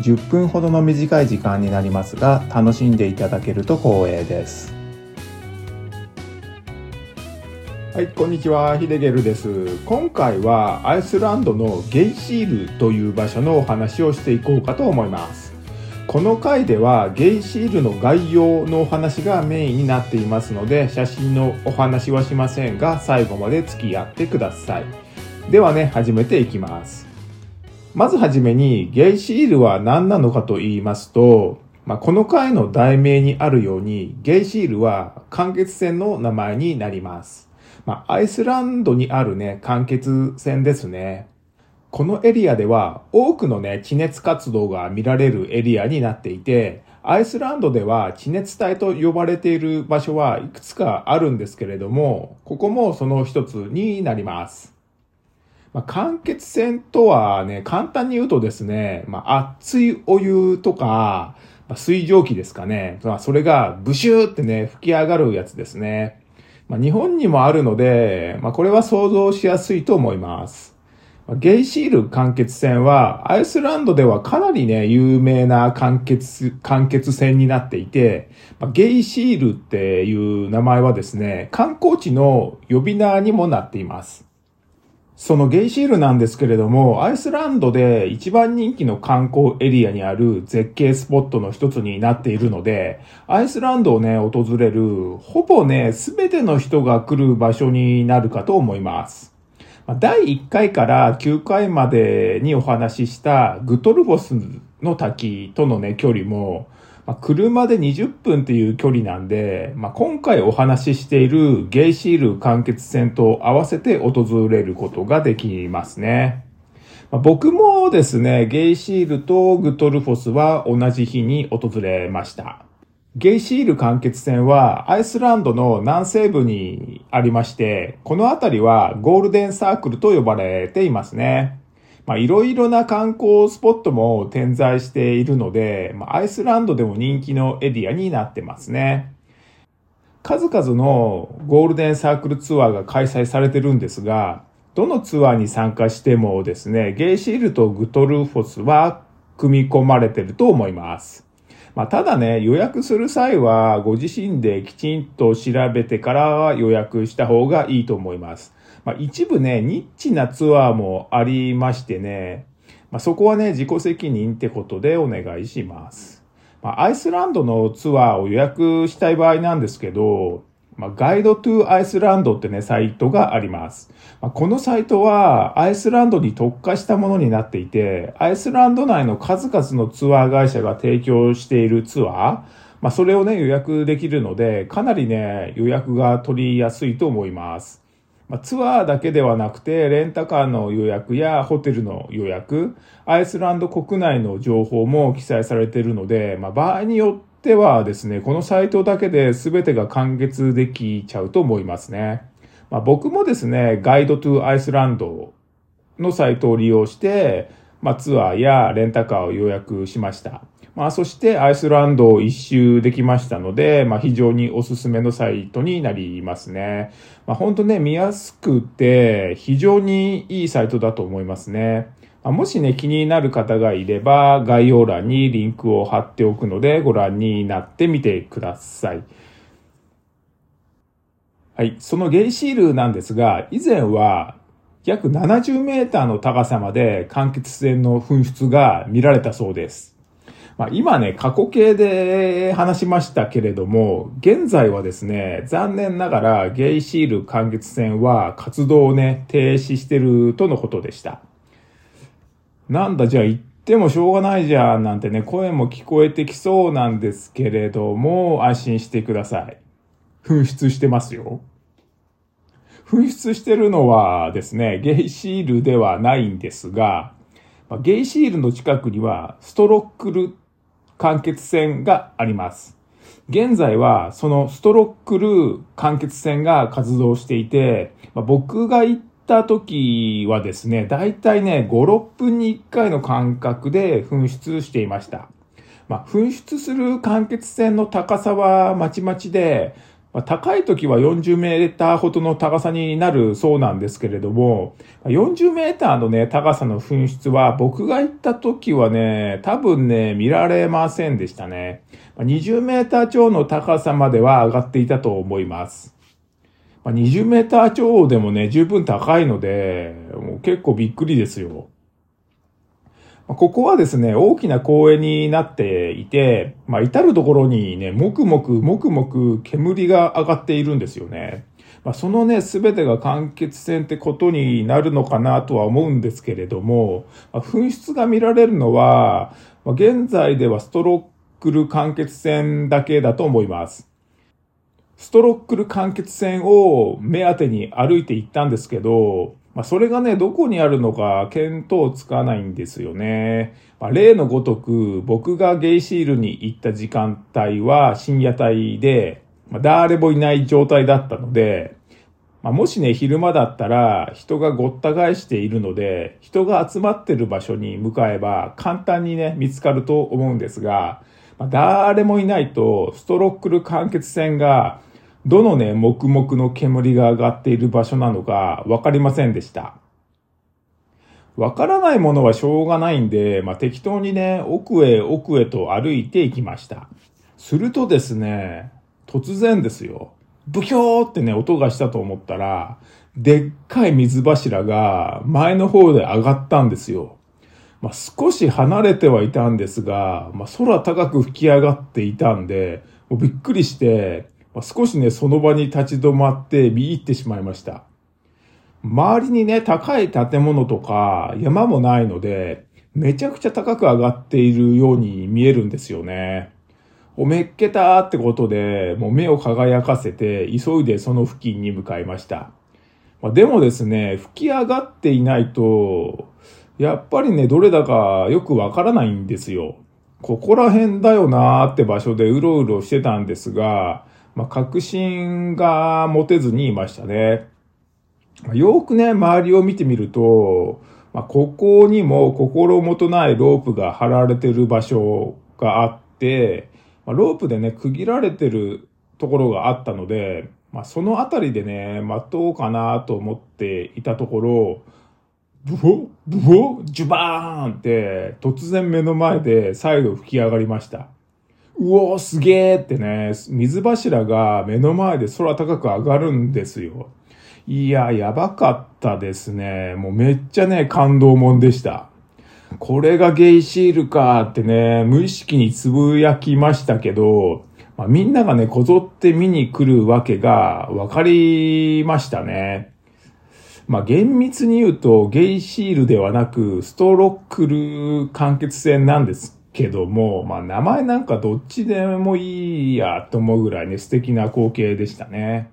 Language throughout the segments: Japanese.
10分ほどの短い時間になりますが楽しんでいただけると光栄です。はいこんにちはヒデゲルです。今回はアイスランドのゲイシールという場所のお話をしていこうかと思います。この回ではゲイシールの概要のお話がメインになっていますので写真のお話はしませんが最後まで付き合ってください。ではね始めていきます。まずはじめに、ゲイシールは何なのかと言いますと、まあ、この回の題名にあるように、ゲイシールは間欠泉の名前になります。まあ、アイスランドにあるね、間欠泉ですね。このエリアでは多くのね、地熱活動が見られるエリアになっていて、アイスランドでは地熱帯と呼ばれている場所はいくつかあるんですけれども、ここもその一つになります。まあ、間欠泉とはね、簡単に言うとですね、まあ、熱いお湯とか、まあ、水蒸気ですかね。まあ、それがブシューってね、吹き上がるやつですね。まあ、日本にもあるので、まあ、これは想像しやすいと思います。ゲイシール間欠泉は、アイスランドではかなりね、有名な間欠、間欠泉になっていて、ゲイシールっていう名前はですね、観光地の呼び名にもなっています。そのゲイシールなんですけれども、アイスランドで一番人気の観光エリアにある絶景スポットの一つになっているので、アイスランドをね、訪れる、ほぼね、すべての人が来る場所になるかと思います。第1回から9回までにお話ししたグトルフォスの滝とのね、距離も、まあ、車で20分っていう距離なんで、まあ、今回お話ししているゲイシール間欠線と合わせて訪れることができますね。まあ、僕もですね、ゲイシールとグトルフォスは同じ日に訪れました。ゲイシール間欠線はアイスランドの南西部にありまして、この辺りはゴールデンサークルと呼ばれていますね。まあ、いろいろな観光スポットも点在しているので、まあ、アイスランドでも人気のエリアになってますね。数々のゴールデンサークルツアーが開催されてるんですが、どのツアーに参加してもですね、ゲイシールとグトルフォスは組み込まれてると思います。まあ、ただね、予約する際はご自身できちんと調べてから予約した方がいいと思います。まあ、一部ね、ニッチなツアーもありましてね、まあ、そこはね、自己責任ってことでお願いします。まあ、アイスランドのツアーを予約したい場合なんですけど、まあ、ガイドトゥアイスランドってね、サイトがあります。まあ、このサイトはアイスランドに特化したものになっていて、アイスランド内の数々のツアー会社が提供しているツアー、まあ、それをね、予約できるので、かなりね、予約が取りやすいと思います。まあ、ツアーだけではなくて、レンタカーの予約やホテルの予約、アイスランド国内の情報も記載されているので、まあ、場合によってはですね、このサイトだけで全てが完結できちゃうと思いますね。まあ、僕もですね、ガイドトゥアイスランドのサイトを利用して、まあ、ツアーやレンタカーを予約しました。まあ、そしてアイスランドを一周できましたので、まあ、非常におすすめのサイトになりますね。まあ、本当ね、見やすくて、非常にいいサイトだと思いますね。まあ、もしね、気になる方がいれば、概要欄にリンクを貼っておくので、ご覧になってみてください。はい。そのゲイシールなんですが、以前は約70メーターの高さまで間欠泉の噴出が見られたそうです。まあ、今ね、過去形で話しましたけれども、現在はですね、残念ながらゲイシール間欠泉は活動をね、停止してるとのことでした。なんだ、じゃあ行ってもしょうがないじゃんなんてね、声も聞こえてきそうなんですけれども、安心してください。噴出してますよ。噴出してるのはですね、ゲイシールではないんですが、ゲイシールの近くにはストロックル間欠泉があります。現在はそのストロックル間欠泉が活動していて、まあ、僕が行った時はですね、だいたいね、5、6分に1回の間隔で噴出していました。まあ、噴出する間欠泉の高さはまちまちで、まあ、高い時は40メーターほどの高さになるそうなんですけれども、40メーターのね、高さの噴出は僕が行った時はね、多分ね、見られませんでしたね。20メーター超の高さまでは上がっていたと思います。20メーター超でもね、十分高いので、もう結構びっくりですよ。ここはですね、大きな公園になっていて、まあ、至るところにね、もくもく、もくもく煙が上がっているんですよね。まあ、そのね、すべてが間欠泉ってことになるのかなとは思うんですけれども、まあ、噴出が見られるのは、まあ、現在ではストロックル間欠泉だけだと思います。ストロックル間欠泉を目当てに歩いて行ったんですけど、まあ、それがね、どこにあるのか見当つかないんですよね。まあ、例のごとく、僕がゲイシールに行った時間帯は深夜帯で、まあ、誰もいない状態だったので、まあ、もしね、昼間だったら人がごった返しているので、人が集まってる場所に向かえば簡単にね、見つかると思うんですが、まあ、誰もいないとストロックル間欠泉がどのね、黙々の煙が上がっている場所なのかわかりませんでした。わからないものはしょうがないんで、まあ、適当にね、奥へ奥へと歩いていきました。するとですね、突然ですよ。ブヒョーってね、音がしたと思ったら、でっかい水柱が前の方で上がったんですよ。まあ、少し離れてはいたんですが、まあ、空高く吹き上がっていたんで、もうびっくりして、まあ、少しね、その場に立ち止まって見入ってしまいました。周りにね、高い建物とか山もないので、めちゃくちゃ高く上がっているように見えるんですよね。おめっけたってことで、もう目を輝かせて、急いでその付近に向かいました。まあ、でもですね、吹き上がっていないと、やっぱりね、どれだかよくわからないんですよ。ここら辺だよなーって場所でうろうろしてたんですが、まあ、確信が持てずにいましたね。よくね、周りを見てみると、まあ、ここにも心もとないロープが張られてる場所があって、まあ、ロープでね、区切られてるところがあったので、まあ、そのあたりでね、待とうかなと思っていたところ、ブホブホジュバーンって突然目の前で再度吹き上がりました。うおーすげーってね、水柱が目の前で空高く上がるんですよ。いや、やばかったですね。もうめっちゃね、感動もんでした。これがゲイシールかってね、無意識につぶやきましたけど、まあ、みんながね、こぞって見に来るわけが分かりましたね。まあ、厳密に言うと、ゲイシールではなく、ストロックル間欠線なんですけども、まあ名前なんかどっちでもいいやと思うぐらいね、素敵な光景でしたね。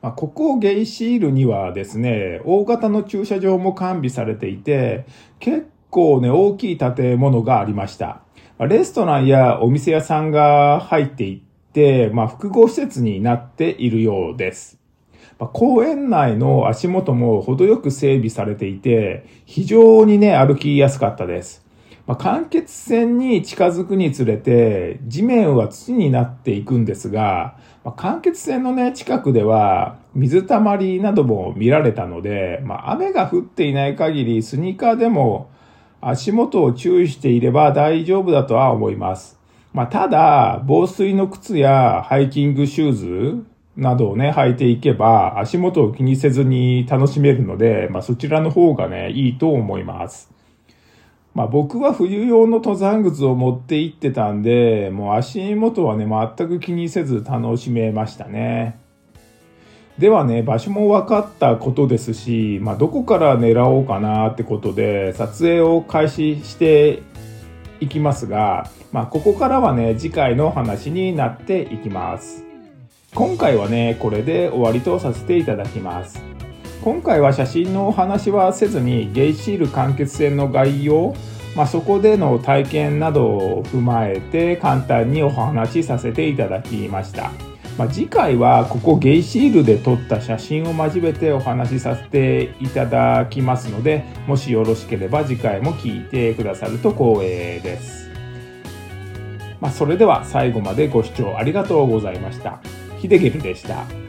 まあ、ここゲイシールにはですね、大型の駐車場も完備されていて、結構ね、大きい建物がありました。レストランやお店屋さんが入っていって、まあ、複合施設になっているようです。まあ、公園内の足元も程よく整備されていて、非常にね、歩きやすかったです。まあ、間欠泉に近づくにつれて、地面は土になっていくんですが、まあ、間欠泉のね、近くでは、水たまりなども見られたので、まあ、雨が降っていない限り、スニーカーでも足元を注意していれば大丈夫だとは思います。まあ、ただ、防水の靴やハイキングシューズなどをね、履いていけば、足元を気にせずに楽しめるので、まあ、そちらの方がね、いいと思います。まあ僕は冬用の登山靴を持って行ってたんで、もう足元はね、全く気にせず楽しめましたね。ではね、場所も分かったことですし、まあどこから狙おうかなってことで、撮影を開始していきますが、まあここからはね、次回の話になっていきます。今回はね、これで終わりとさせていただきます。今回は写真のお話はせずにゲイシール間欠泉の概要まあ、そこでの体験などを踏まえて簡単にお話しさせていただきました。まあ、次回はここゲイシールで撮った写真を交えてお話しさせていただきますのでもしよろしければ次回も聞いてくださると光栄です。まあ、それでは最後までご視聴ありがとうございました。ヒデゲルでした。